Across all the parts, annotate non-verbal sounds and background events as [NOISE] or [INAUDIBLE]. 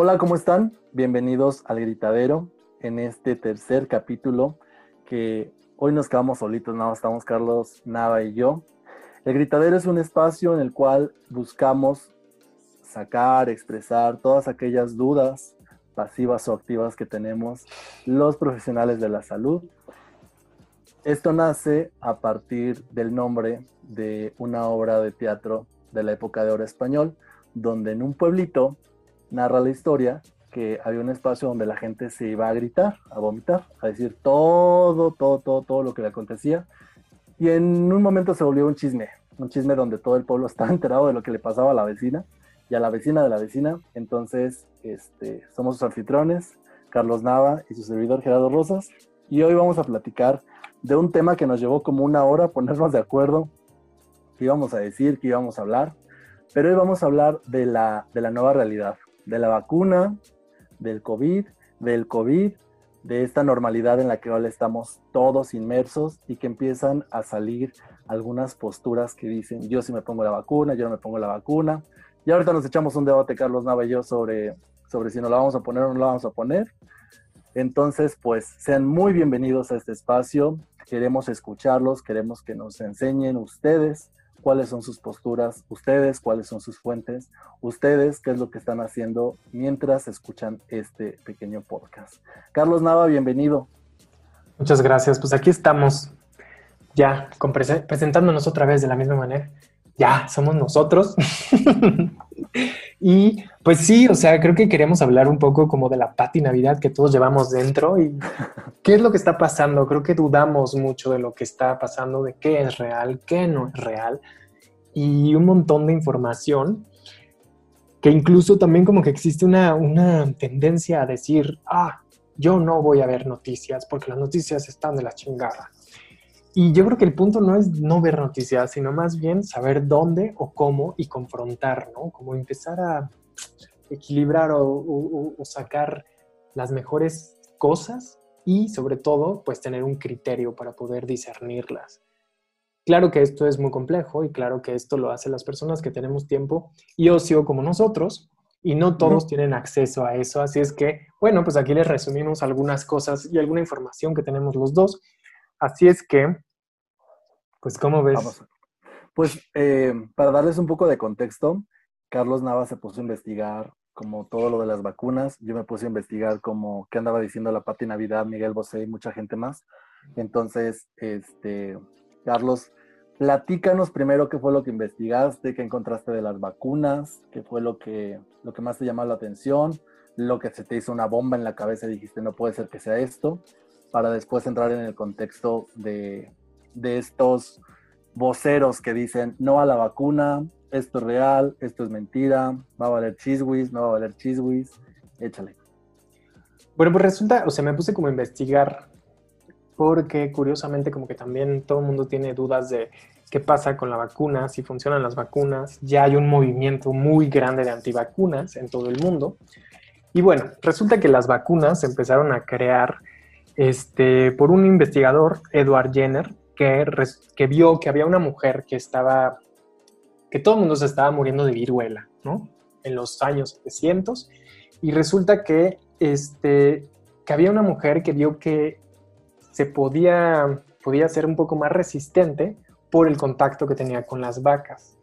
Hola, ¿cómo están? Bienvenidos al Gritadero en este tercer capítulo que hoy nos quedamos solitos, nada estamos Carlos Nava y yo. El Gritadero es un espacio en el cual buscamos sacar, expresar todas aquellas dudas pasivas o activas que tenemos los profesionales de la salud. Esto nace a partir del nombre de una obra de teatro de la época de oro español, donde en un pueblito narra la historia que había un espacio donde la gente se iba a gritar, a vomitar, a decir todo, todo, todo, todo lo que le acontecía. Y en un momento se volvió un chisme, un chisme donde todo el pueblo [LAUGHS] estaba enterado de lo que le pasaba a la vecina y a la vecina de la vecina. Entonces, este, somos sus anfitriones, Carlos Nava y su servidor Gerardo Rosas. Y hoy vamos a platicar de un tema que nos llevó como una hora ponernos de acuerdo, qué íbamos a decir, qué íbamos a hablar. Pero hoy vamos a hablar de la, de la nueva realidad, de la vacuna, del COVID, del COVID, de esta normalidad en la que ahora estamos todos inmersos y que empiezan a salir algunas posturas que dicen, yo sí me pongo la vacuna, yo no me pongo la vacuna. Y ahorita nos echamos un debate, Carlos Nava y yo, sobre, sobre si nos la vamos a poner o no la vamos a poner. Entonces, pues sean muy bienvenidos a este espacio. Queremos escucharlos, queremos que nos enseñen ustedes cuáles son sus posturas, ustedes cuáles son sus fuentes, ustedes qué es lo que están haciendo mientras escuchan este pequeño podcast. Carlos Nava, bienvenido. Muchas gracias. Pues aquí estamos, ya presentándonos otra vez de la misma manera. Ya, somos nosotros. [LAUGHS] y pues sí, o sea, creo que queremos hablar un poco como de la pati Navidad que todos llevamos dentro y [LAUGHS] qué es lo que está pasando. Creo que dudamos mucho de lo que está pasando, de qué es real, qué no es real y un montón de información que incluso también como que existe una, una tendencia a decir, ah, yo no voy a ver noticias porque las noticias están de la chingada. Y yo creo que el punto no es no ver noticias, sino más bien saber dónde o cómo y confrontar, ¿no? Como empezar a equilibrar o, o sacar las mejores cosas y sobre todo, pues tener un criterio para poder discernirlas. Claro que esto es muy complejo y claro que esto lo hacen las personas que tenemos tiempo y ocio como nosotros y no todos tienen acceso a eso. Así es que, bueno, pues aquí les resumimos algunas cosas y alguna información que tenemos los dos. Así es que, pues, ¿cómo ves? Pues, eh, para darles un poco de contexto, Carlos Nava se puso a investigar como todo lo de las vacunas. Yo me puse a investigar como qué andaba diciendo la Pati Navidad, Miguel Bosé y mucha gente más. Entonces, este, Carlos, Platícanos primero qué fue lo que investigaste, qué encontraste de las vacunas, qué fue lo que, lo que más te llamó la atención, lo que se te hizo una bomba en la cabeza y dijiste no puede ser que sea esto, para después entrar en el contexto de, de estos voceros que dicen no a la vacuna, esto es real, esto es mentira, va a valer chiswis, no va a valer chiswis, échale. Bueno, pues resulta, o sea, me puse como a investigar porque curiosamente como que también todo el mundo tiene dudas de qué pasa con la vacuna, si funcionan las vacunas. Ya hay un movimiento muy grande de antivacunas en todo el mundo. Y bueno, resulta que las vacunas empezaron a crear este, por un investigador, Edward Jenner, que, vio que había una mujer que estaba, que todo el mundo se estaba muriendo de viruela, ¿no? En los años 700. Y resulta que, este, que había una mujer que vio que se podía, podía ser un poco más resistente por el contacto que tenía con las vacas.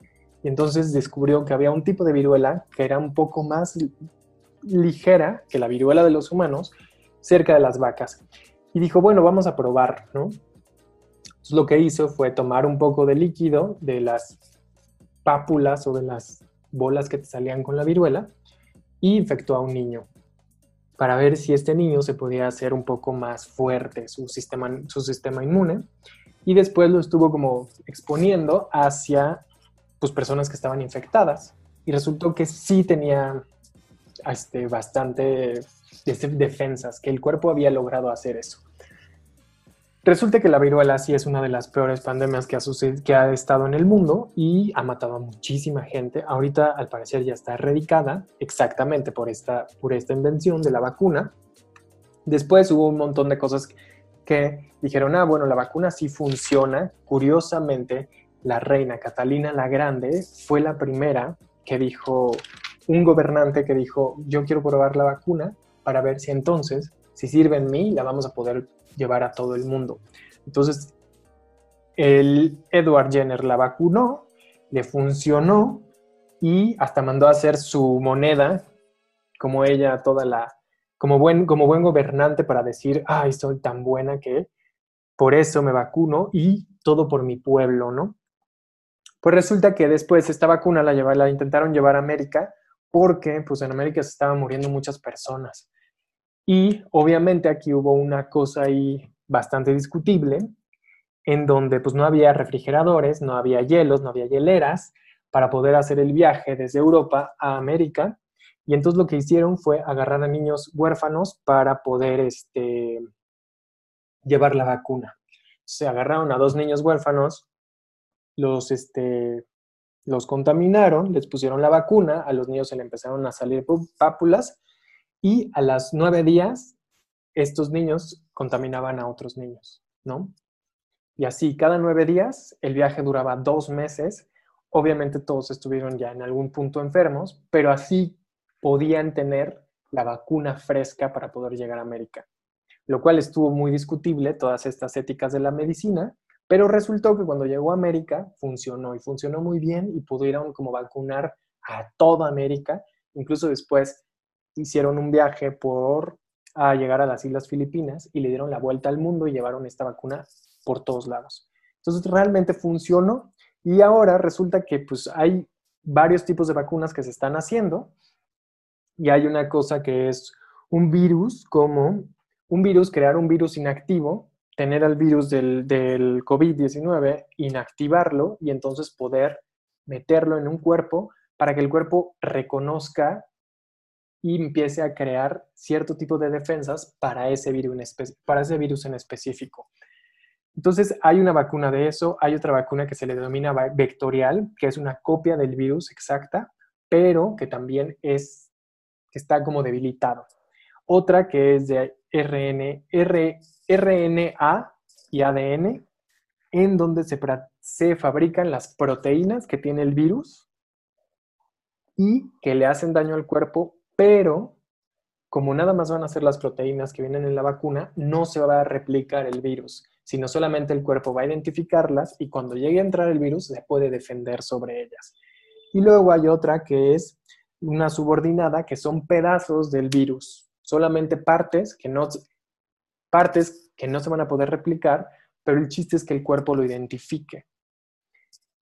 Y entonces descubrió que había un tipo de viruela que era un poco más ligera que la viruela de los humanos cerca de las vacas. Y dijo, bueno, vamos a probar, ¿no? Lo que hizo fue tomar un poco de líquido de las pápulas o de las bolas que te salían con la viruela y infectó a un niño para ver si este niño se podía hacer un poco más fuerte su sistema, su sistema inmune. Y después lo estuvo como exponiendo hacia pues, personas que estaban infectadas. Y resultó que sí tenía este, bastante defensas, que el cuerpo había logrado hacer eso. Resulta que la viruela sí es una de las peores pandemias que ha, que ha estado en el mundo y ha matado a muchísima gente. Ahorita, al parecer, ya está erradicada exactamente por esta, por esta invención de la vacuna. Después hubo un montón de cosas que dijeron, ah, bueno, la vacuna sí funciona. Curiosamente, la reina Catalina la Grande fue la primera que dijo, un gobernante que dijo, yo quiero probar la vacuna para ver si entonces, si sirve en mí, la vamos a poder llevar a todo el mundo. Entonces, el Edward Jenner la vacunó, le funcionó y hasta mandó a hacer su moneda, como ella, toda la, como buen, como buen gobernante para decir, ay, soy tan buena que por eso me vacuno y todo por mi pueblo, ¿no? Pues resulta que después esta vacuna la, la intentaron llevar a América porque pues en América se estaban muriendo muchas personas. Y obviamente aquí hubo una cosa ahí bastante discutible, en donde pues no había refrigeradores, no había hielos, no había hieleras para poder hacer el viaje desde Europa a América. Y entonces lo que hicieron fue agarrar a niños huérfanos para poder este, llevar la vacuna. Se agarraron a dos niños huérfanos, los, este, los contaminaron, les pusieron la vacuna, a los niños se le empezaron a salir pápulas y a las nueve días estos niños contaminaban a otros niños, ¿no? Y así, cada nueve días, el viaje duraba dos meses. Obviamente todos estuvieron ya en algún punto enfermos, pero así podían tener la vacuna fresca para poder llegar a América. Lo cual estuvo muy discutible, todas estas éticas de la medicina, pero resultó que cuando llegó a América funcionó y funcionó muy bien y pudieron como vacunar a toda América. Incluso después hicieron un viaje por a llegar a las Islas Filipinas y le dieron la vuelta al mundo y llevaron esta vacuna por todos lados. Entonces realmente funcionó y ahora resulta que pues hay varios tipos de vacunas que se están haciendo y hay una cosa que es un virus como un virus, crear un virus inactivo tener al virus del, del COVID-19, inactivarlo y entonces poder meterlo en un cuerpo para que el cuerpo reconozca y empiece a crear cierto tipo de defensas para ese virus para ese virus en específico. Entonces, hay una vacuna de eso, hay otra vacuna que se le denomina vectorial, que es una copia del virus exacta, pero que también es, que está como debilitado. Otra que es de RN, R, RNA y ADN, en donde se, se fabrican las proteínas que tiene el virus y que le hacen daño al cuerpo, pero como nada más van a ser las proteínas que vienen en la vacuna, no se va a replicar el virus, sino solamente el cuerpo va a identificarlas y cuando llegue a entrar el virus se puede defender sobre ellas. Y luego hay otra que es una subordinada, que son pedazos del virus, solamente partes que no, partes que no se van a poder replicar, pero el chiste es que el cuerpo lo identifique.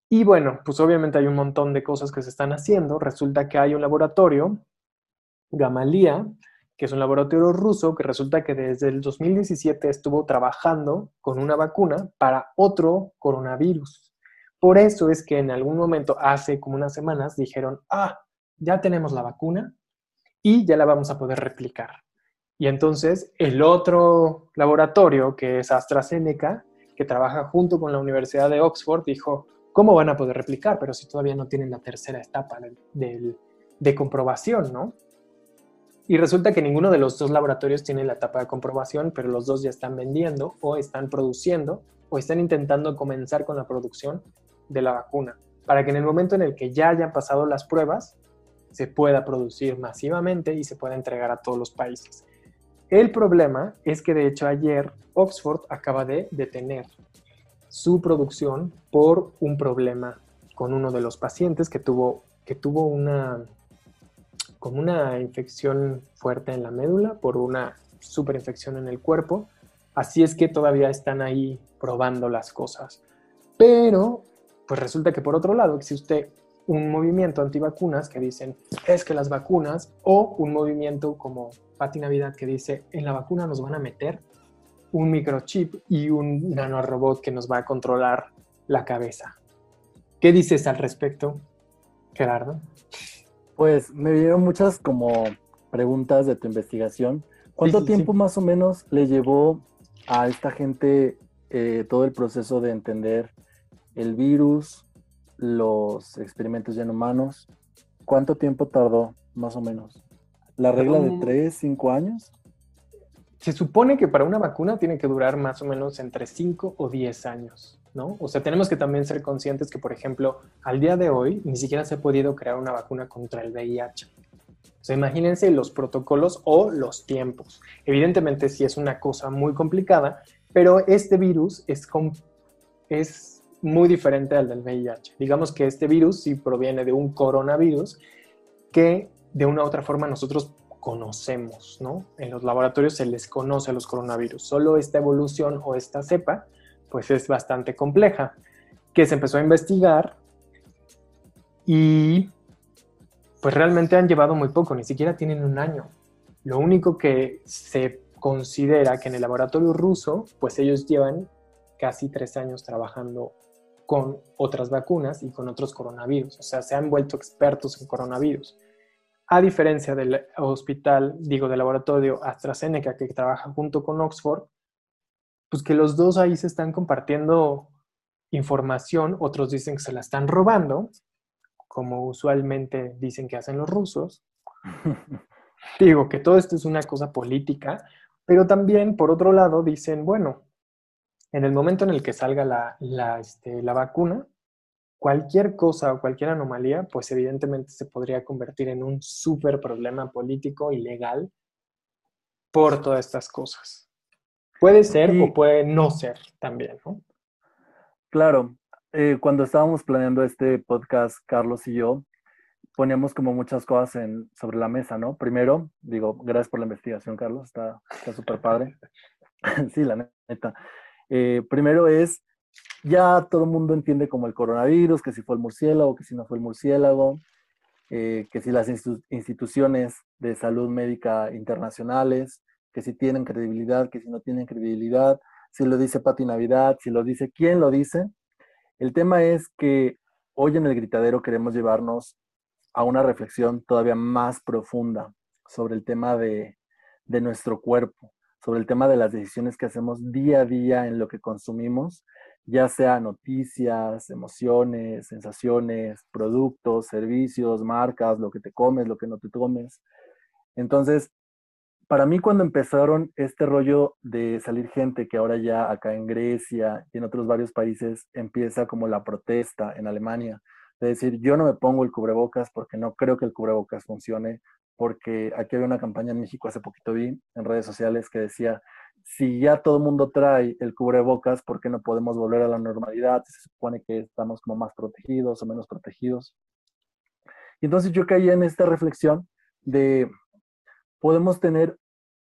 Y bueno, pues obviamente hay un montón de cosas que se están haciendo. Resulta que hay un laboratorio, Gamaleya, que es un laboratorio ruso que resulta que desde el 2017 estuvo trabajando con una vacuna para otro coronavirus. Por eso es que en algún momento, hace como unas semanas, dijeron, ah, ya tenemos la vacuna y ya la vamos a poder replicar. Y entonces el otro laboratorio, que es AstraZeneca, que trabaja junto con la Universidad de Oxford, dijo, ¿cómo van a poder replicar? Pero si todavía no tienen la tercera etapa de, de comprobación, ¿no? Y resulta que ninguno de los dos laboratorios tiene la etapa de comprobación, pero los dos ya están vendiendo o están produciendo o están intentando comenzar con la producción de la vacuna, para que en el momento en el que ya hayan pasado las pruebas, se pueda producir masivamente y se pueda entregar a todos los países. El problema es que de hecho ayer Oxford acaba de detener su producción por un problema con uno de los pacientes que tuvo, que tuvo una, como una infección fuerte en la médula por una superinfección en el cuerpo. Así es que todavía están ahí probando las cosas. Pero, pues resulta que por otro lado existe un movimiento antivacunas que dicen es que las vacunas o un movimiento como Pati Navidad que dice en la vacuna nos van a meter un microchip y un nanorobot que nos va a controlar la cabeza. ¿Qué dices al respecto, Gerardo? Pues me dieron muchas como preguntas de tu investigación. ¿Cuánto tiempo más o menos le llevó a esta gente eh, todo el proceso de entender el virus, los experimentos ya en humanos. ¿Cuánto tiempo tardó, más o menos? ¿La regla de 3, 5 años? Se supone que para una vacuna tiene que durar más o menos entre 5 o 10 años. ¿No? O sea, tenemos que también ser conscientes que, por ejemplo, al día de hoy ni siquiera se ha podido crear una vacuna contra el VIH. O sea, imagínense los protocolos o los tiempos. Evidentemente sí es una cosa muy complicada, pero este virus es, es muy diferente al del VIH. Digamos que este virus sí proviene de un coronavirus que de una u otra forma nosotros conocemos, ¿no? En los laboratorios se les conoce a los coronavirus. Solo esta evolución o esta cepa, pues es bastante compleja, que se empezó a investigar y pues realmente han llevado muy poco, ni siquiera tienen un año. Lo único que se considera que en el laboratorio ruso, pues ellos llevan casi tres años trabajando con otras vacunas y con otros coronavirus, o sea, se han vuelto expertos en coronavirus. A diferencia del hospital, digo, del laboratorio AstraZeneca que trabaja junto con Oxford, pues que los dos ahí se están compartiendo información, otros dicen que se la están robando, como usualmente dicen que hacen los rusos. [LAUGHS] Digo que todo esto es una cosa política, pero también, por otro lado, dicen, bueno, en el momento en el que salga la, la, este, la vacuna, cualquier cosa o cualquier anomalía, pues evidentemente se podría convertir en un súper problema político y legal por todas estas cosas. Puede ser o puede no ser también, ¿no? Claro, eh, cuando estábamos planeando este podcast, Carlos y yo, poníamos como muchas cosas en, sobre la mesa, ¿no? Primero, digo, gracias por la investigación, Carlos, está súper padre. [LAUGHS] sí, la neta. Eh, primero es, ya todo el mundo entiende como el coronavirus, que si fue el murciélago, que si no fue el murciélago, eh, que si las instituciones de salud médica internacionales, que si tienen credibilidad, que si no tienen credibilidad, si lo dice Pati Navidad, si lo dice, ¿quién lo dice? El tema es que hoy en el gritadero queremos llevarnos a una reflexión todavía más profunda sobre el tema de, nuestro cuerpo, sobre el tema de las decisiones que hacemos día a día en lo que consumimos, ya sea noticias, emociones, sensaciones, productos, servicios, marcas, lo que te comes, lo que no te comes. Entonces, para mí cuando empezaron este rollo de salir gente que ahora ya acá en Grecia y en otros varios países empieza como la protesta en Alemania, de decir yo no me pongo el cubrebocas porque no creo que el cubrebocas funcione, porque aquí había una campaña en México hace poquito vi en redes sociales que decía, si ya todo el mundo trae el cubrebocas, ¿por qué no podemos volver a la normalidad? Se supone que estamos como más protegidos o menos protegidos. Y entonces yo caí en esta reflexión de podemos tener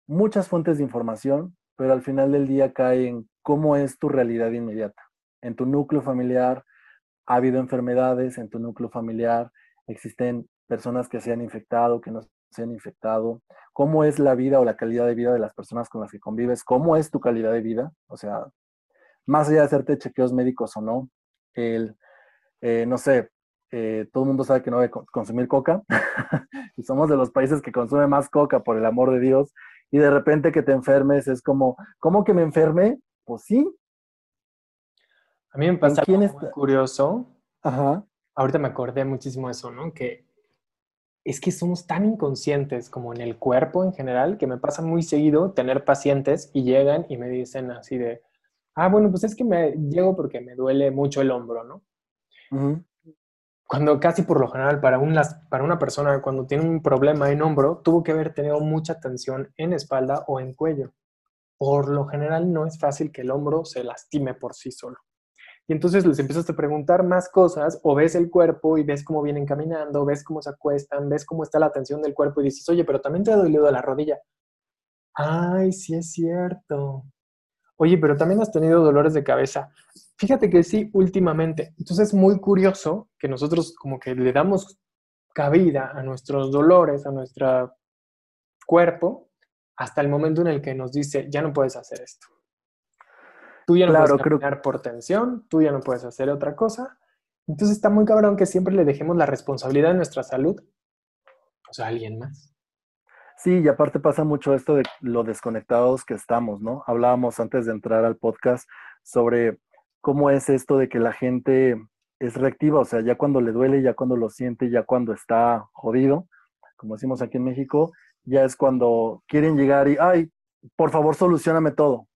muchas fuentes de información, pero al final del día cae en cómo es tu realidad inmediata. En tu núcleo familiar ha habido enfermedades, en tu núcleo familiar existen personas que se han infectado, que no se han infectado, cómo es la vida o la calidad de vida de las personas con las que convives, cómo es tu calidad de vida, o sea, más allá de hacerte chequeos médicos o no, el, eh, no sé, eh, todo el mundo sabe que no debe consumir coca, [LAUGHS] y somos de los países que consume más coca, por el amor de Dios, y de repente que te enfermes es como, ¿cómo que me enferme? Pues sí. A mí me pasa algo muy curioso. Ajá. Ahorita me acordé muchísimo de eso, ¿no? Que es que somos tan inconscientes como en el cuerpo en general, que me pasa muy seguido tener pacientes y llegan y me dicen así de, ah, bueno, pues es que me llego porque me duele mucho el hombro, ¿no? Cuando casi por lo general para, un, para una persona cuando tiene un problema en hombro, tuvo que haber tenido mucha tensión en espalda o en cuello. Por lo general no es fácil que el hombro se lastime por sí solo. Y entonces les empiezas a preguntar más cosas o ves el cuerpo y ves cómo vienen caminando, ves cómo se acuestan, ves cómo está la tensión del cuerpo y dices, oye, pero también te ha dolido la rodilla. Ay, sí es cierto. Oye, pero también has tenido dolores de cabeza. Fíjate que sí, últimamente. Entonces es muy curioso que nosotros como que le damos cabida a nuestros dolores, a nuestro cuerpo, hasta el momento en el que nos dice, ya no puedes hacer esto. Tú ya no puedes caminar por tensión, tú ya no puedes hacer otra cosa. Entonces está muy cabrón que siempre le dejemos la responsabilidad de nuestra salud o sea, a alguien más. Sí, y aparte pasa mucho esto de lo desconectados que estamos, ¿no? Hablábamos antes de entrar al podcast sobre cómo es esto de que la gente es reactiva, o sea, ya cuando le duele, ya cuando lo siente, ya cuando está jodido, como decimos aquí en México, ya es cuando quieren llegar y, ay, por favor, solucioname todo.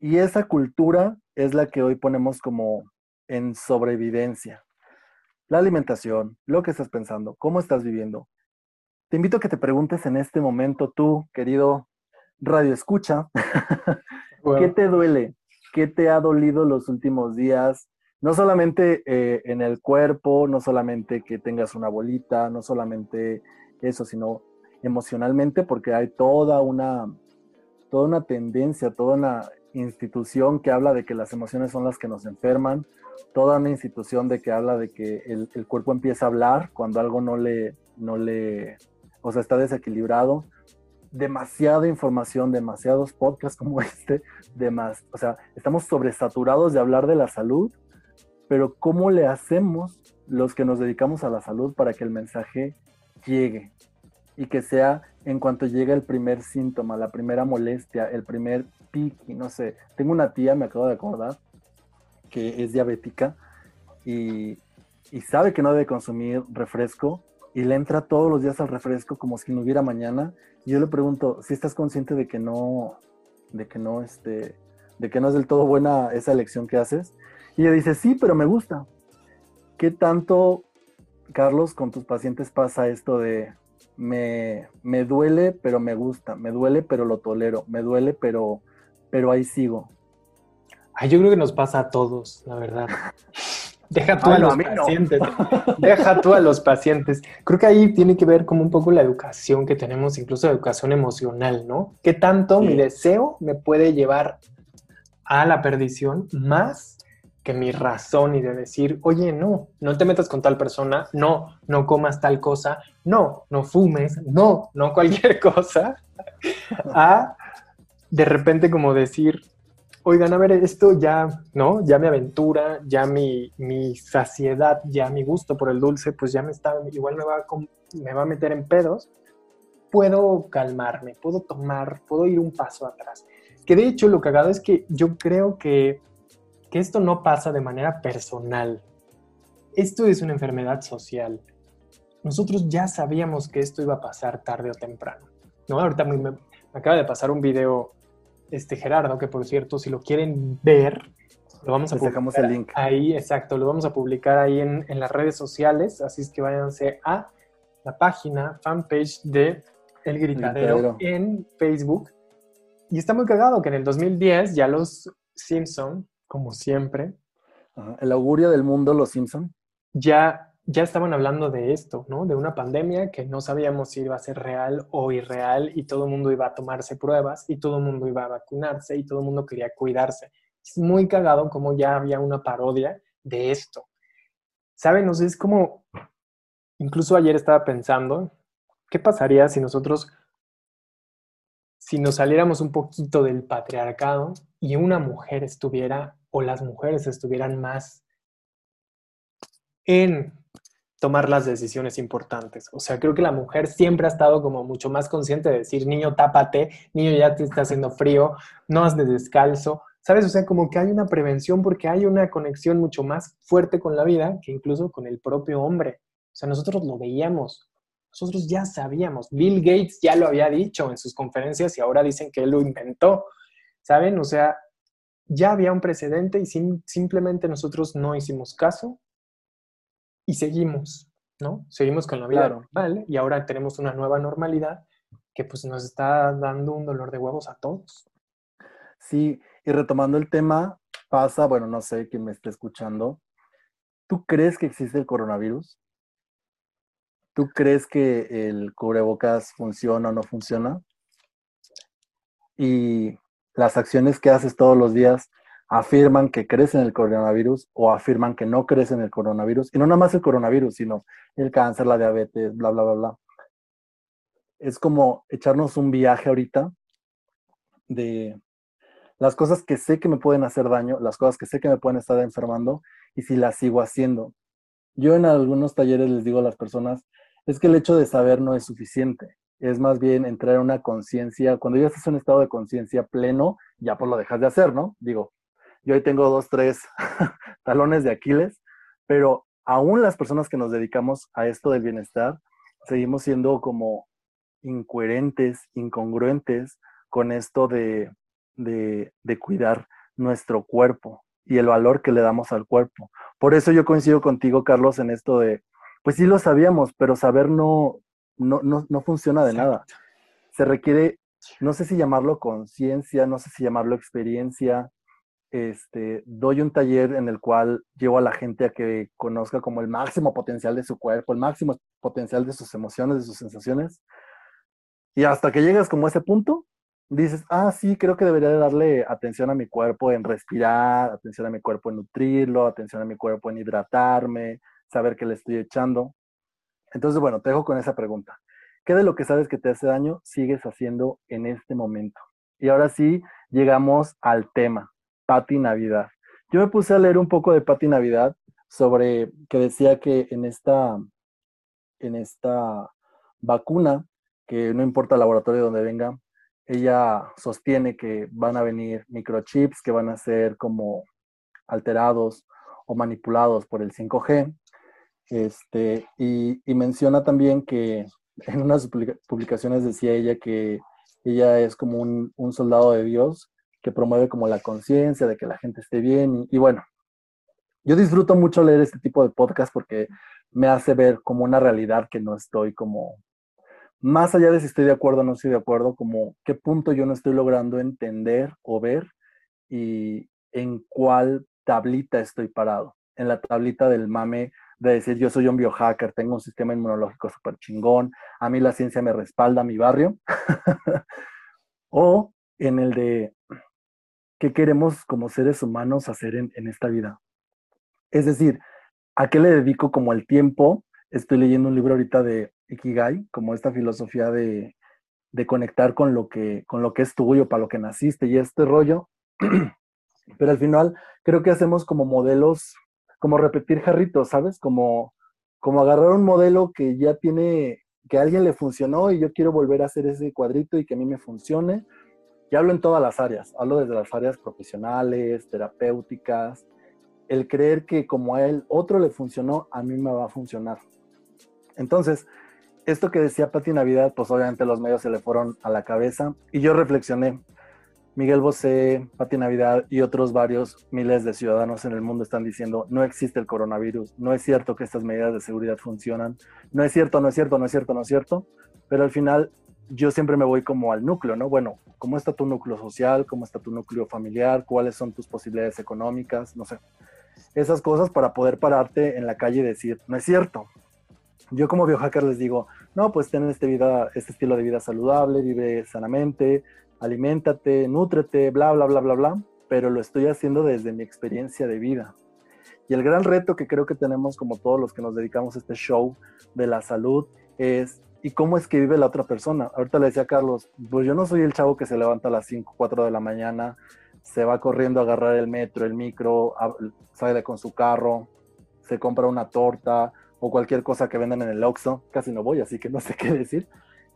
Y esa cultura es la que hoy ponemos como en sobrevivencia. La alimentación, lo que estás pensando, cómo estás viviendo. Te invito a que te preguntes en este momento tú, querido radio escucha, [LAUGHS] ¿qué te duele? ¿Qué te ha dolido los últimos días? No solamente eh, en el cuerpo, no solamente que tengas una bolita, no solamente eso, sino emocionalmente, porque hay toda una, toda una tendencia, toda una institución que habla de que las emociones son las que nos enferman, toda una institución de que habla de que el, el cuerpo empieza a hablar cuando algo no le, no le, o sea, está desequilibrado. Demasiada información, demasiados podcasts [LAUGHS] como este, demás, o sea, estamos sobresaturados de hablar de la salud, pero ¿cómo le hacemos los que nos dedicamos a la salud para que el mensaje llegue? y que sea en cuanto llegue el primer síntoma, la primera molestia, el primer piqui, no sé. Tengo una tía, me acabo de acordar, que es diabética y, y sabe que no debe consumir refresco y le entra todos los días al refresco como si no hubiera mañana. Y yo le pregunto, si estás consciente de que no, de que no, este, de que no es del todo buena esa elección que haces. Y ella dice, sí, pero me gusta. ¿Qué tanto, Carlos, con tus pacientes pasa esto de, me, me duele, pero me gusta, me duele, pero lo tolero, me duele, pero, pero ahí sigo. Ay, yo creo que nos pasa a todos, la verdad. [LAUGHS] Deja tú a los pacientes. [LAUGHS] Deja tú a los pacientes. Creo que ahí tiene que ver como un poco la educación que tenemos, incluso la educación emocional, ¿no? ¿Qué tanto mi deseo me puede llevar a la perdición más que mi razón y de decir, oye, no, no te metas con tal persona, no, no comas tal cosa, no, no fumes, no, no cualquier [LAUGHS] cosa, a de repente como decir, oigan, a ver, esto ya, ¿no? Ya mi aventura, ya mi, mi saciedad, ya mi gusto por el dulce, pues ya me está, igual me va, a, me va a meter en pedos, puedo calmarme, puedo tomar, puedo ir un paso atrás. Que de hecho lo cagado es que yo creo que que esto no pasa de manera personal. Esto es una enfermedad social. Nosotros ya sabíamos que esto iba a pasar tarde o temprano. ¿no? Ahorita me, acaba de pasar un video este Gerardo, que por cierto, si lo quieren ver, lo vamos a publicar el link. ahí, exacto, lo vamos a publicar ahí en, en, las redes sociales, así es que váyanse a la página, fanpage de El Gritadero, El Gritadero. en Facebook. Y está muy cagado que en el 2010 ya los Simpson como siempre. El augurio del mundo, los Simpson. Ya, ya estaban hablando de esto, ¿no? De una pandemia que no sabíamos si iba a ser real o irreal y todo el mundo iba a tomarse pruebas y todo el mundo iba a vacunarse y todo el mundo quería cuidarse. Es muy cagado como ya había una parodia de esto. ¿Saben? O sea, es como, incluso ayer estaba pensando, ¿qué pasaría si nosotros, si nos saliéramos un poquito del patriarcado y una mujer estuviera o las mujeres estuvieran más en tomar las decisiones importantes. O sea, creo que la mujer siempre ha estado como mucho más consciente de decir, niño, tápate, niño, ya te está haciendo frío, no de descalzo, ¿sabes? O sea, como que hay una prevención porque hay una conexión mucho más fuerte con la vida que incluso con el propio hombre. O sea, nosotros lo veíamos, nosotros ya sabíamos. Bill Gates ya lo había dicho en sus conferencias y ahora dicen que él lo inventó, ¿saben? O sea, ya había un precedente y simplemente nosotros no hicimos caso y seguimos, ¿no? Seguimos con la vida normal y ahora tenemos una nueva normalidad que pues nos está dando un dolor de huevos a todos. Sí, y retomando el tema, pasa, bueno, no sé quién me está escuchando, ¿tú crees que existe el coronavirus? ¿Tú crees que el cubrebocas funciona o no funciona? Y las acciones que haces todos los días afirman que crees en el coronavirus o afirman que no crees en el coronavirus. Y no nada más el coronavirus, sino el cáncer, la diabetes, bla, bla, bla, bla. Es como echarnos un viaje ahorita de las cosas que sé que me pueden hacer daño, las cosas que sé que me pueden estar enfermando y si las sigo haciendo. Yo en algunos talleres les digo a las personas, es que el hecho de saber no es suficiente es más bien entrar en una conciencia, cuando ya estás en un estado de conciencia pleno, ya pues lo dejas de hacer, ¿no? Digo, yo hoy tengo dos, tres [LAUGHS] talones de Aquiles, pero aún las personas que nos dedicamos a esto del bienestar, seguimos siendo como incoherentes, incongruentes con esto de, de, de cuidar nuestro cuerpo y el valor que le damos al cuerpo. Por eso yo coincido contigo, Carlos, en esto de, pues sí lo sabíamos, pero saber no, no, no, funciona de nada. Se requiere, no sé si llamarlo conciencia, no sé si llamarlo experiencia. Este, doy un taller en el cual llevo a la gente a que conozca como el máximo potencial de su cuerpo, el máximo potencial de sus emociones, de sus sensaciones. Y hasta que llegas como a ese punto, dices, ah, sí, creo que debería darle atención a mi cuerpo en respirar, atención a mi cuerpo en nutrirlo, atención a mi cuerpo en hidratarme, saber qué le estoy echando. Entonces, bueno, te dejo con esa pregunta. ¿Qué de lo que sabes que te hace daño sigues haciendo en este momento? Y ahora sí, llegamos al tema, Pati Navidad. Yo me puse a leer un poco de Pati Navidad sobre que decía que en esta, en esta vacuna, que no importa el laboratorio donde venga, ella sostiene que van a venir microchips que van a ser como alterados o manipulados por el 5G este, y, menciona también que en unas publicaciones decía ella que ella es como un, soldado de Dios que promueve como la conciencia de que la gente esté bien. Y, bueno, yo disfruto mucho leer este tipo de podcast porque me hace ver como una realidad que no estoy como, más allá de si estoy de acuerdo o no estoy de acuerdo, como qué punto yo no estoy logrando entender o ver y en cuál tablita estoy parado. En la tablita del mame de decir yo soy un biohacker, tengo un sistema inmunológico súper chingón, a mí la ciencia me respalda, mi barrio, [LAUGHS] o en el de qué queremos como seres humanos hacer en, esta vida. Es decir, ¿a qué le dedico como el tiempo? Estoy leyendo un libro ahorita de Ikigai, como esta filosofía de, de conectar con lo, que, con lo que es tuyo, para lo que naciste y este rollo. [CLEARS THROAT] Pero al final creo que hacemos como modelos como repetir jarritos, ¿sabes? Como, como agarrar un modelo que ya tiene, que a alguien le funcionó y yo quiero volver a hacer ese cuadrito y que a mí me funcione. Y hablo en todas las áreas, hablo desde las áreas profesionales, terapéuticas, el creer que como a él otro le funcionó, a mí me va a funcionar. Entonces, esto que decía Pati Navidad, pues obviamente los medios se le fueron a la cabeza. Y yo reflexioné, Miguel Bosé, Pati Navidad y otros varios miles de ciudadanos en el mundo están diciendo no existe el coronavirus, no es cierto que estas medidas de seguridad funcionan, no es cierto, no es cierto, no es cierto, no es cierto, pero al final yo siempre me voy como al núcleo, ¿no? Bueno, ¿cómo está tu núcleo social? ¿Cómo está tu núcleo familiar? ¿Cuáles son tus posibilidades económicas? No sé. Esas cosas para poder pararte en la calle y decir, no es cierto. Yo como biohacker les digo, no, pues ten este, vida, este estilo de vida saludable, vive sanamente, aliméntate, nútrete, bla, bla, bla, bla, bla, pero lo estoy haciendo desde mi experiencia de vida. Y el gran reto que creo que tenemos como todos los que nos dedicamos a este show de la salud es, ¿y cómo es que vive la otra persona? Ahorita le decía a Carlos, pues yo no soy el chavo que se levanta a las 5, 4 de la mañana, se va corriendo a agarrar el metro, el micro, sale con su carro, se compra una torta o cualquier cosa que vendan en el Oxxo, casi no voy, así que no sé [LAUGHS] qué decir.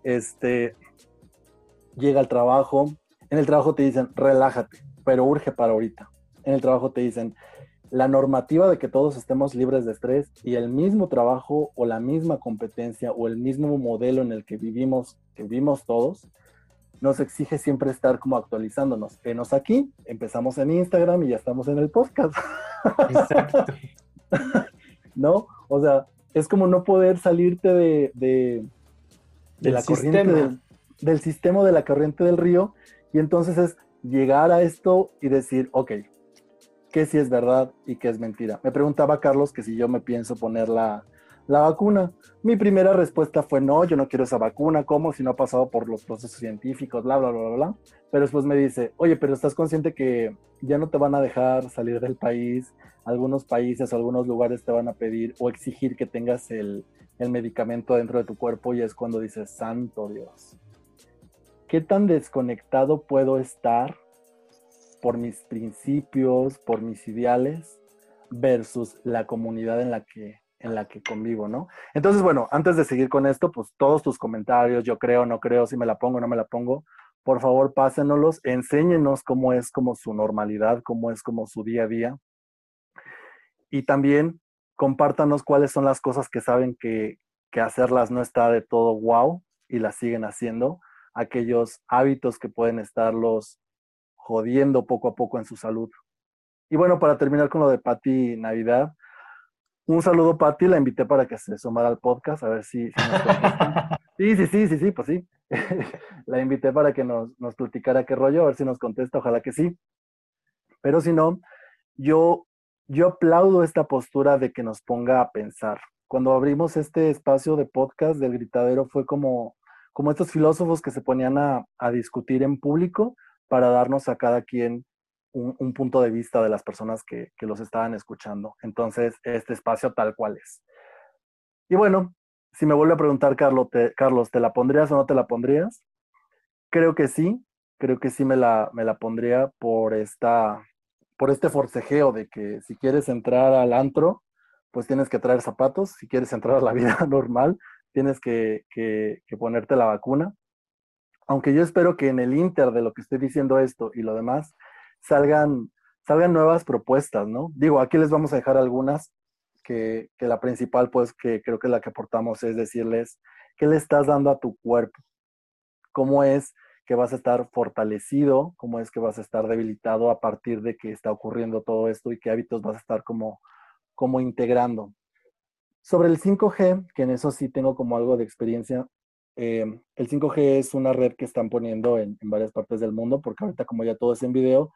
Este, llega al trabajo, en el trabajo te dicen, relájate, pero urge para ahorita. En el trabajo te dicen, la normativa de que todos estemos libres de estrés y el mismo trabajo o la misma competencia o el mismo modelo en el que vivimos, que vivimos todos, nos exige siempre estar como actualizándonos. Venos aquí, empezamos en Instagram y ya estamos en el podcast. Exacto. [LAUGHS] ¿No? O sea, es como no poder salirte de, de, la corriente del, del sistema de la corriente del río y entonces es llegar a esto y decir, ok, ¿qué si es verdad y qué es mentira? Me preguntaba Carlos que si yo me pienso poner la, la vacuna. Mi primera respuesta fue no, yo no quiero esa vacuna, ¿cómo? Si no ha pasado por los procesos científicos, bla, bla, bla, bla, bla. Pero después me dice, oye, pero estás consciente que ya no te van a dejar salir del país, algunos países, algunos lugares te van a pedir o exigir que tengas el, el medicamento dentro de tu cuerpo y es cuando dices, santo Dios. ¿qué tan desconectado puedo estar por mis principios, por mis ideales, versus la comunidad en la que, en la que convivo, ¿no? Entonces, bueno, antes de seguir con esto, pues todos tus comentarios, yo creo, no creo, si me la pongo, no me la pongo, por favor, pásenoslos, enséñenos cómo es como su normalidad, cómo es como su día a día. Y también compártanos cuáles son las cosas que saben que, hacerlas no está de todo wow y las siguen haciendo aquellos hábitos que pueden estarlos jodiendo poco a poco en su salud. Y bueno, para terminar con lo de Patti Navidad, un saludo, Patti, la invité para que se sumara al podcast, a ver si... [LAUGHS] sí, sí, sí, sí, sí, pues sí. [LAUGHS] la invité para que nos, nos platicara qué rollo, a ver si nos contesta, ojalá que sí. Pero si no, yo, yo aplaudo esta postura de que nos ponga a pensar. Cuando abrimos este espacio de podcast del gritadero fue como, como estos filósofos que se ponían a, a discutir en público para darnos a cada quien un, punto de vista de las personas que, los estaban escuchando. Entonces, este espacio tal cual es. Y bueno, si me vuelve a preguntar, Carlos te, Carlos, ¿te la pondrías o no te la pondrías? Creo que sí, creo que sí me la, me la pondría por, esta, por este forcejeo de que si quieres entrar al antro, pues tienes que traer zapatos, si quieres entrar a la vida [LAUGHS] normal, tienes que, que, que ponerte la vacuna. Aunque yo espero que en el inter de lo que estoy diciendo esto y lo demás, salgan, salgan nuevas propuestas, ¿no? Digo, aquí les vamos a dejar algunas, que, que la principal, pues, que creo que la que aportamos es decirles, ¿qué le estás dando a tu cuerpo? ¿Cómo es que vas a estar fortalecido? ¿Cómo es que vas a estar debilitado a partir de que está ocurriendo todo esto y qué hábitos vas a estar como, como integrando? Sobre el 5G, que en eso sí tengo como algo de experiencia, eh, el 5G es una red que están poniendo en, varias partes del mundo, porque ahorita como ya todo es en video,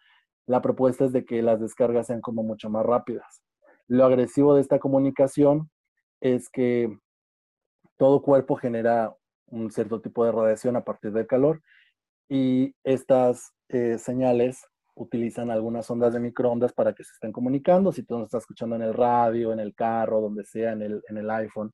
la propuesta es de que las descargas sean como mucho más rápidas. Lo agresivo de esta comunicación es que todo cuerpo genera un cierto tipo de radiación a partir del calor y estas eh, señales utilizan algunas ondas de microondas para que se estén comunicando. Si tú no estás escuchando en el radio, en el carro, donde sea, en el iPhone,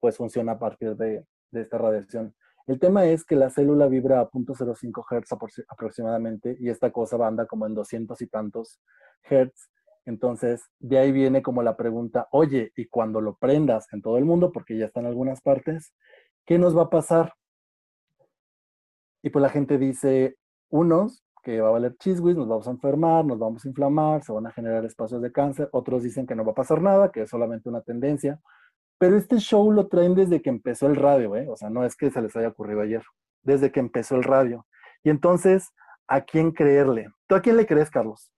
pues funciona a partir de, de esta radiación. El tema es que la célula vibra a 0.05 Hz aproximadamente y esta cosa anda como en 200 y tantos Hz. Entonces, de ahí viene como la pregunta, oye, y cuando lo prendas en todo el mundo, porque ya está en algunas partes, ¿qué nos va a pasar? Y pues la gente dice, unos, que va a valer chisguis, nos vamos a enfermar, nos vamos a inflamar, se van a generar espacios de cáncer, otros dicen que no va a pasar nada, que es solamente una tendencia, pero este show lo traen desde que empezó el radio, ¿eh? O sea, no es que se les haya ocurrido ayer, desde que empezó el radio. Y entonces, ¿a quién creerle? ¿Tú a quién le crees, Carlos?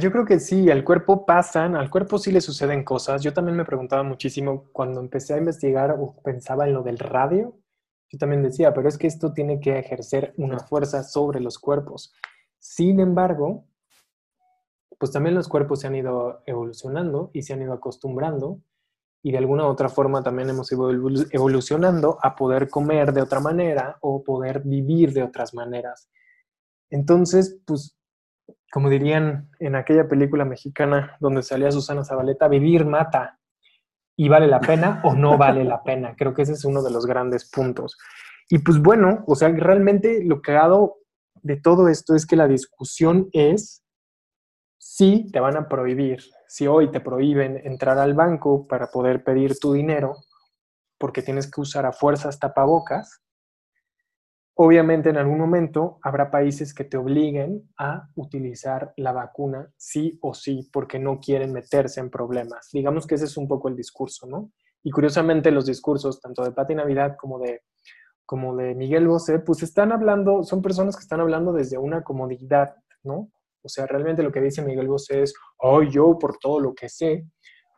Yo creo que sí, al cuerpo pasan, al cuerpo sí le suceden cosas. Yo también me preguntaba muchísimo cuando empecé a investigar o pensaba en lo del radio. Yo también decía, pero es que esto tiene que ejercer una fuerza sobre los cuerpos. Sin embargo, pues también los cuerpos se han ido evolucionando y se han ido acostumbrando y de alguna u otra forma también hemos ido evolucionando a poder comer de otra manera o poder vivir de otras maneras. Entonces, pues, como dirían en aquella película mexicana donde salía Susana Zabaleta, vivir mata. ¿Y vale la pena o no vale la pena? Creo que ese es uno de los grandes puntos. Y pues bueno, o sea, realmente lo que ha dado de todo esto es que la discusión es si te van a prohibir si hoy te prohíben entrar al banco para poder pedir tu dinero porque tienes que usar a fuerzas tapabocas, obviamente en algún momento habrá países que te obliguen a utilizar la vacuna sí o sí porque no quieren meterse en problemas. Digamos que ese es un poco el discurso, ¿no? Y curiosamente los discursos tanto de Pati Navidad como de como de Miguel Bosé, pues están hablando, son personas que están hablando desde una comodidad, ¿no? O sea, realmente lo que dice Miguel Bosé es, oh, yo por todo lo que sé,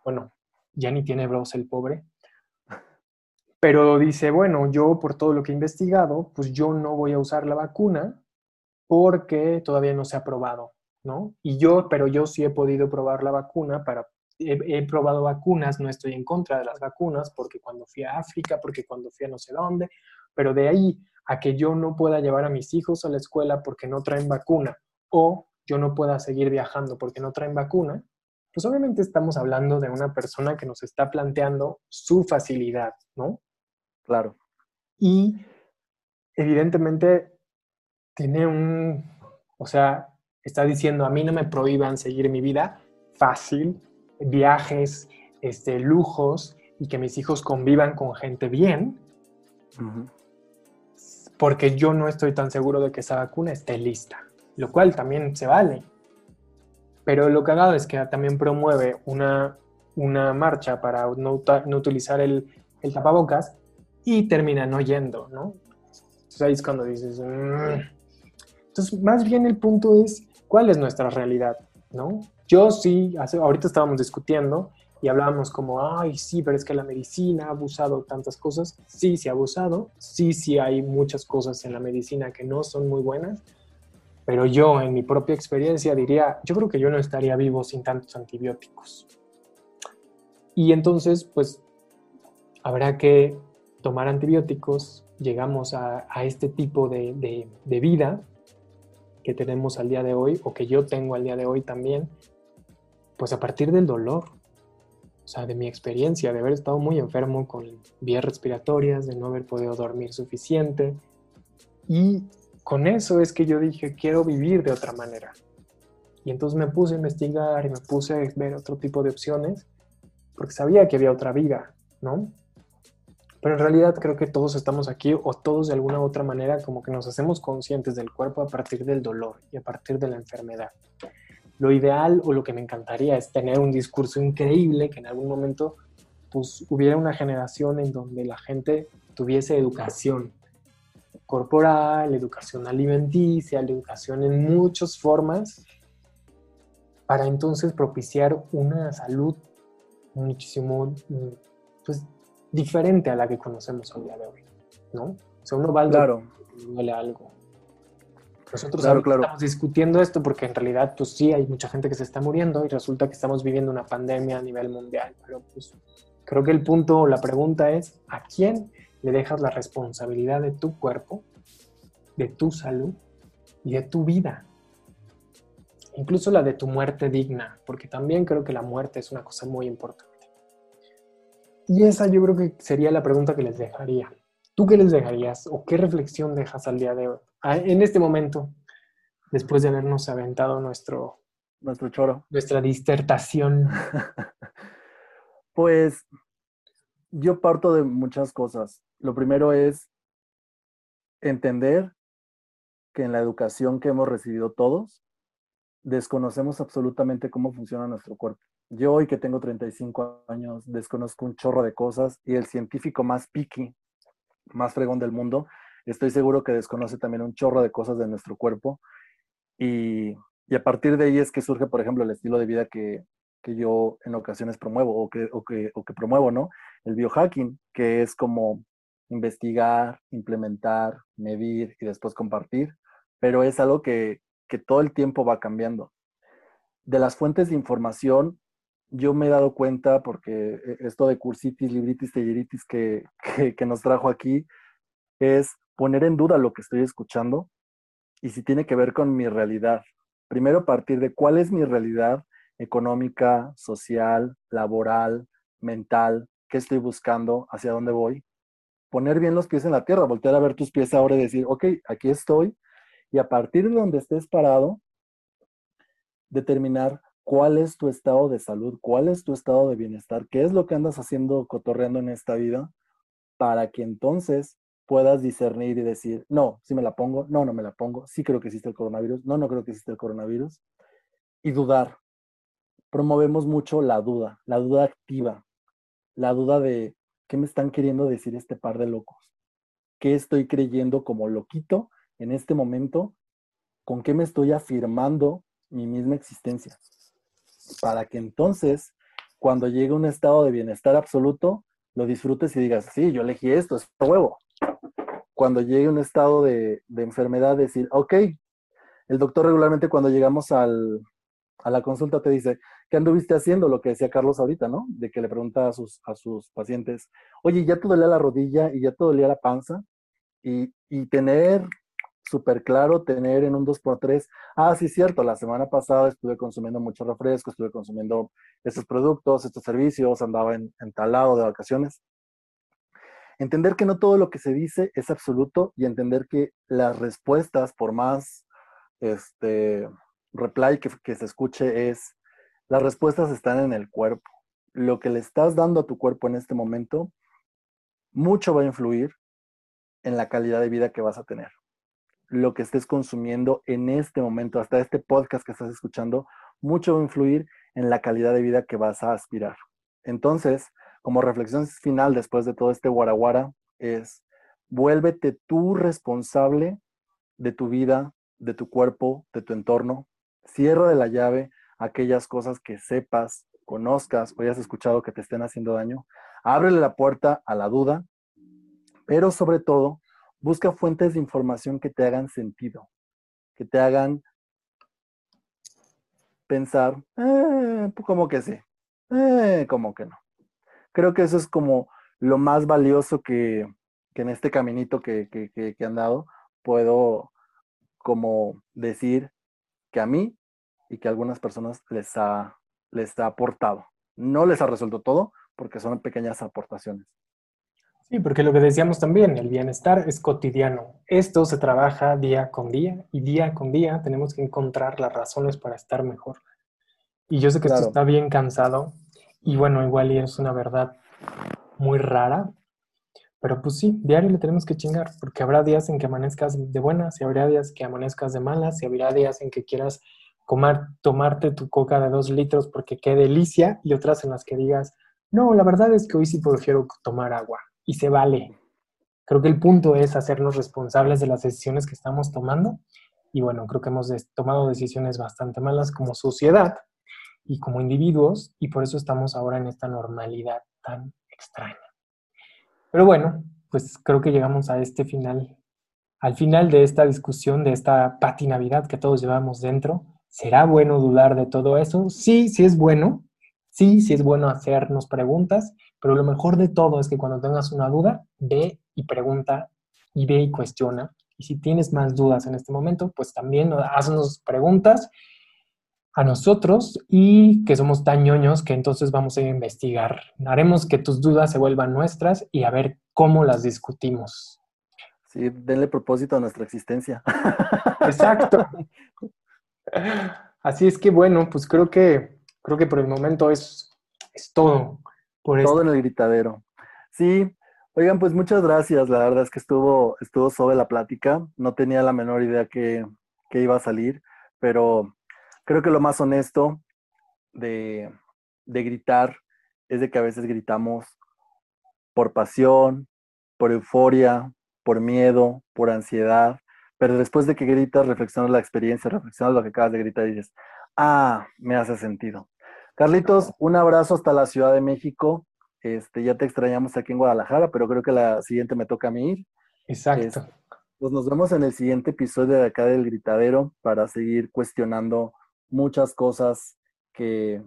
bueno, ya ni tiene voz el pobre, pero dice, bueno, yo por todo lo que he investigado, pues yo no voy a usar la vacuna porque todavía no se ha probado, ¿no? Y yo, pero yo sí he podido probar la vacuna para, he, he, probado vacunas, no estoy en contra de las vacunas, porque cuando fui a África, porque cuando fui a no sé dónde, pero de ahí a que yo no pueda llevar a mis hijos a la escuela porque no traen vacuna, o yo no pueda seguir viajando porque no traen vacuna, pues obviamente estamos hablando de una persona que nos está planteando su facilidad, ¿no? Claro. Y evidentemente tiene un, o sea, está diciendo, a mí no me prohíban seguir mi vida fácil, viajes, este, lujos y que mis hijos convivan con gente bien, porque yo no estoy tan seguro de que esa vacuna esté lista lo cual también se vale. Pero lo cagado es que también promueve una, una marcha para no, no utilizar el, el, tapabocas y termina no yendo, ¿no? Entonces ahí es cuando dices, mm". Entonces, más bien el punto es, ¿cuál es nuestra realidad? ¿No? Yo sí, ahorita estábamos discutiendo y hablábamos como, ay, sí, pero es que la medicina ha abusado tantas cosas. Sí, sí ha abusado. Sí, sí hay muchas cosas en la medicina que no son muy buenas. Pero yo, en mi propia experiencia, diría, yo creo que yo no estaría vivo sin tantos antibióticos. Y entonces, pues, habrá que tomar antibióticos. Llegamos a, este tipo de, de vida que tenemos al día de hoy o que yo tengo al día de hoy también, pues a partir del dolor, o sea, de mi experiencia, de haber estado muy enfermo con vías respiratorias, de no haber podido dormir suficiente. Y con eso es que yo dije, quiero vivir de otra manera. Y entonces me puse a investigar y me puse a ver otro tipo de opciones, porque sabía que había otra vida, ¿no? Pero en realidad creo que todos estamos aquí o todos de alguna otra manera como que nos hacemos conscientes del cuerpo a partir del dolor y a partir de la enfermedad. Lo ideal o lo que me encantaría es tener un discurso increíble que en algún momento pues hubiera una generación en donde la gente tuviese educación corporal, educación alimenticia, educación en muchas formas para entonces propiciar una salud muchísimo pues, diferente a la que conocemos hoy día de hoy, ¿no? O sea, uno va al claro. duele algo. Nosotros estamos discutiendo esto porque en realidad, pues sí, hay mucha gente que se está muriendo y resulta que estamos viviendo una pandemia a nivel mundial. Pero pues creo que el punto, la pregunta es, ¿a quién le dejas la responsabilidad de tu cuerpo, de tu salud y de tu vida? Incluso la de tu muerte digna, porque también creo que la muerte es una cosa muy importante. Y esa yo creo que sería la pregunta que les dejaría. ¿Tú qué les dejarías o qué reflexión dejas al día de hoy, en este momento, después de habernos aventado nuestro, nuestro choro, nuestra disertación? [LAUGHS] pues yo parto de muchas cosas. Lo primero es entender que en la educación que hemos recibido todos, desconocemos absolutamente cómo funciona nuestro cuerpo. Yo hoy que tengo 35 años, desconozco un chorro de cosas y el científico más picky, más fregón del mundo, estoy seguro que desconoce también un chorro de cosas de nuestro cuerpo. Y, a partir de ahí es que surge, por ejemplo, el estilo de vida que, yo en ocasiones promuevo o que, o que, o que promuevo, ¿no? El biohacking, que es como investigar, implementar, medir y después compartir, pero es algo que, que todo el tiempo va cambiando. De las fuentes de información, yo me he dado cuenta, porque eh, esto de cursitis, libritis, telleritis [LAUGHS] que, que, nos trajo aquí, es poner en duda lo que estoy escuchando y si tiene que ver con mi realidad. Primero partir de cuál es mi realidad económica, social, laboral, mental, qué estoy buscando, hacia dónde voy. Poner bien los pies en la tierra, voltear a ver tus pies ahora y decir, ok, aquí estoy. Y a partir de donde estés parado, determinar cuál es tu estado de salud, cuál es tu estado de bienestar, qué es lo que andas haciendo cotorreando en esta vida, para que entonces puedas discernir y decir, no, si me la pongo, no, no me la pongo, sí creo que existe el coronavirus, no, no creo que existe el coronavirus, y dudar. Promovemos mucho la duda, la duda activa, la duda de qué me están queriendo decir este par de locos, qué estoy creyendo como loquito en este momento, con qué me estoy afirmando mi misma existencia para que entonces, cuando llegue un estado de bienestar absoluto, lo disfrutes y digas, sí, yo elegí esto, es huevo. Cuando llegue un estado de, enfermedad, decir, ok, el doctor regularmente cuando llegamos a la consulta te dice, ¿qué anduviste haciendo? Lo que decía Carlos ahorita, ¿no? De que le pregunta a sus, a sus pacientes, oye, ¿ya te dolía la rodilla y ya te dolía la panza? Y, y tener súper claro tener en un 2x3, ah, sí, cierto, la semana pasada estuve consumiendo mucho refresco, estuve consumiendo estos productos, estos servicios, andaba en, en tal lado de vacaciones. Entender que no todo lo que se dice es absoluto y entender que las respuestas, por más este, reply que, que se escuche, es, las respuestas están en el cuerpo. Lo que le estás dando a tu cuerpo en este momento, mucho va a influir en la calidad de vida que vas a tener lo que estés consumiendo en este momento, hasta este podcast que estás escuchando, mucho va a influir en la calidad de vida que vas a aspirar. Entonces, como reflexión final después de todo este guaraguara, es vuélvete tú responsable de tu vida, de tu cuerpo, de tu entorno. Cierra de la llave aquellas cosas que sepas, conozcas o hayas escuchado que te estén haciendo daño. Ábrele la puerta a la duda, pero sobre todo, busca fuentes de información que te hagan sentido, que te hagan pensar, eh, pues, como que sí, eh, como que no. Creo que eso es como lo más valioso que, en este caminito que, que, han dado puedo como decir que a mí y que a algunas personas les ha, les ha aportado. No les ha resuelto todo porque son pequeñas aportaciones. Sí, porque lo que decíamos también, el bienestar es cotidiano. Esto se trabaja día con día y día con día tenemos que encontrar las razones para estar mejor. Y yo sé que esto está bien cansado y bueno, igual y es una verdad muy rara, pero pues sí, diario le tenemos que chingar, porque habrá días en que amanezcas de buenas y habrá días que amanezcas de malas y habrá días en que quieras tomarte tu coca de dos litros porque qué delicia y otras en las que digas, no, la verdad es que hoy sí prefiero tomar agua y se vale. Creo que el punto es hacernos responsables de las decisiones que estamos tomando y bueno, creo que hemos tomado decisiones bastante malas como sociedad y como individuos y por eso estamos ahora en esta normalidad tan extraña. Pero bueno, pues creo que llegamos a este final, al final de esta discusión, de esta patinavidad que todos llevamos dentro. ¿Será bueno dudar de todo eso? Sí, sí es bueno. Sí, sí es bueno hacernos preguntas, pero lo mejor de todo es que cuando tengas una duda, ve y pregunta y ve y cuestiona. Y si tienes más dudas en este momento, pues también haznos preguntas a nosotros y que somos tan ñoños que entonces vamos a investigar. Haremos que tus dudas se vuelvan nuestras y a ver cómo las discutimos. Sí, denle propósito a nuestra existencia. Exacto. [LAUGHS] Así es que bueno, pues creo que creo que por el momento es, es todo. Por todo en el gritadero. Sí, oigan, pues muchas gracias. La verdad es que estuvo, estuvo sobre la plática. No tenía la menor idea que, que iba a salir, pero creo que lo más honesto de, gritar es de que a veces gritamos por pasión, por euforia, por miedo, por ansiedad, pero después de que gritas, reflexionas la experiencia, reflexionas lo que acabas de gritar y dices, ah, me hace sentido. Carlitos, un abrazo hasta la Ciudad de México. Este, ya te extrañamos aquí en Guadalajara, pero creo que la siguiente me toca a mí ir. Exacto. pues nos vemos en el siguiente episodio de acá del Gritadero para seguir cuestionando muchas cosas que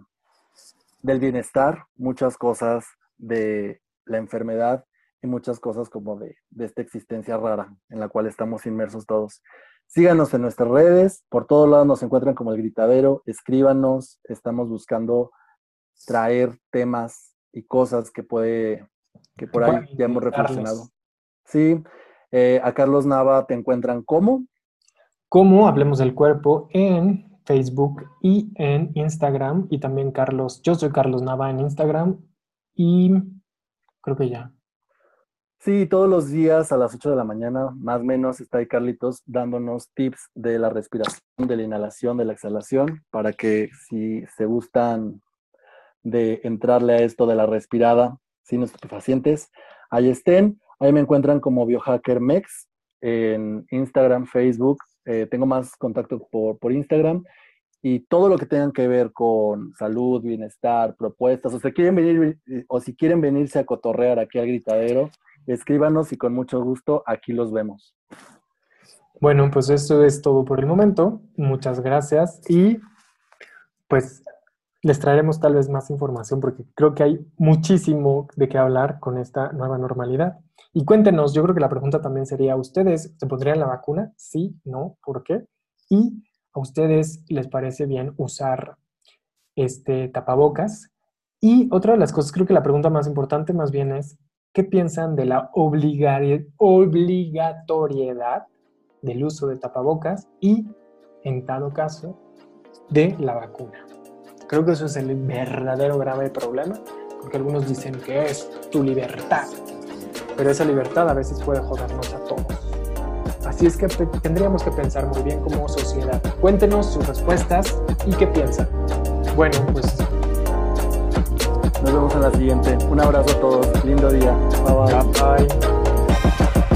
del bienestar, muchas cosas de la enfermedad y muchas cosas como de, esta existencia rara en la cual estamos inmersos todos. Síganos en nuestras redes, por todos lados nos encuentran como el gritadero, escríbanos, estamos buscando traer temas y cosas que puede, que por ahí ya hemos reflexionado. Sí, eh, a Carlos Nava te encuentran como. Como Hablemos del Cuerpo en Facebook y en Instagram. Y también Carlos, yo soy Carlos Nava en Instagram y creo que ya. Sí, todos los días a las 8 de la mañana, más o menos, está ahí Carlitos dándonos tips de la respiración, de la inhalación, de la exhalación, para que si se gustan de entrarle a esto de la respirada sin estupefacientes, ahí estén. Ahí me encuentran como Biohacker Mex en Instagram, Facebook. Eh, tengo más contacto por, por Instagram y todo lo que tengan que ver con salud, bienestar, propuestas, o si quieren venir o si quieren venirse a cotorrear aquí al gritadero, escríbanos y con mucho gusto aquí los vemos. Bueno, pues eso es todo por el momento. Muchas gracias y pues les traeremos tal vez más información porque creo que hay muchísimo de qué hablar con esta nueva normalidad. Y cuéntenos, yo creo que la pregunta también sería, ¿ustedes se pondrían la vacuna? Sí, no, ¿por qué? Y a ustedes les parece bien usar este tapabocas. Y otra de las cosas, creo que la pregunta más importante más bien es, ¿qué piensan de la obligatoriedad del uso de tapabocas y, en dado caso, de la vacuna? Creo que eso es el verdadero grave problema, porque algunos dicen que es tu libertad, pero esa libertad a veces puede jodernos a todos. Así es que tendríamos que pensar muy bien como sociedad. Cuéntenos sus respuestas y qué piensan. Bueno, pues... Nos vemos en la siguiente. Un abrazo a todos. Lindo día. bye. bye.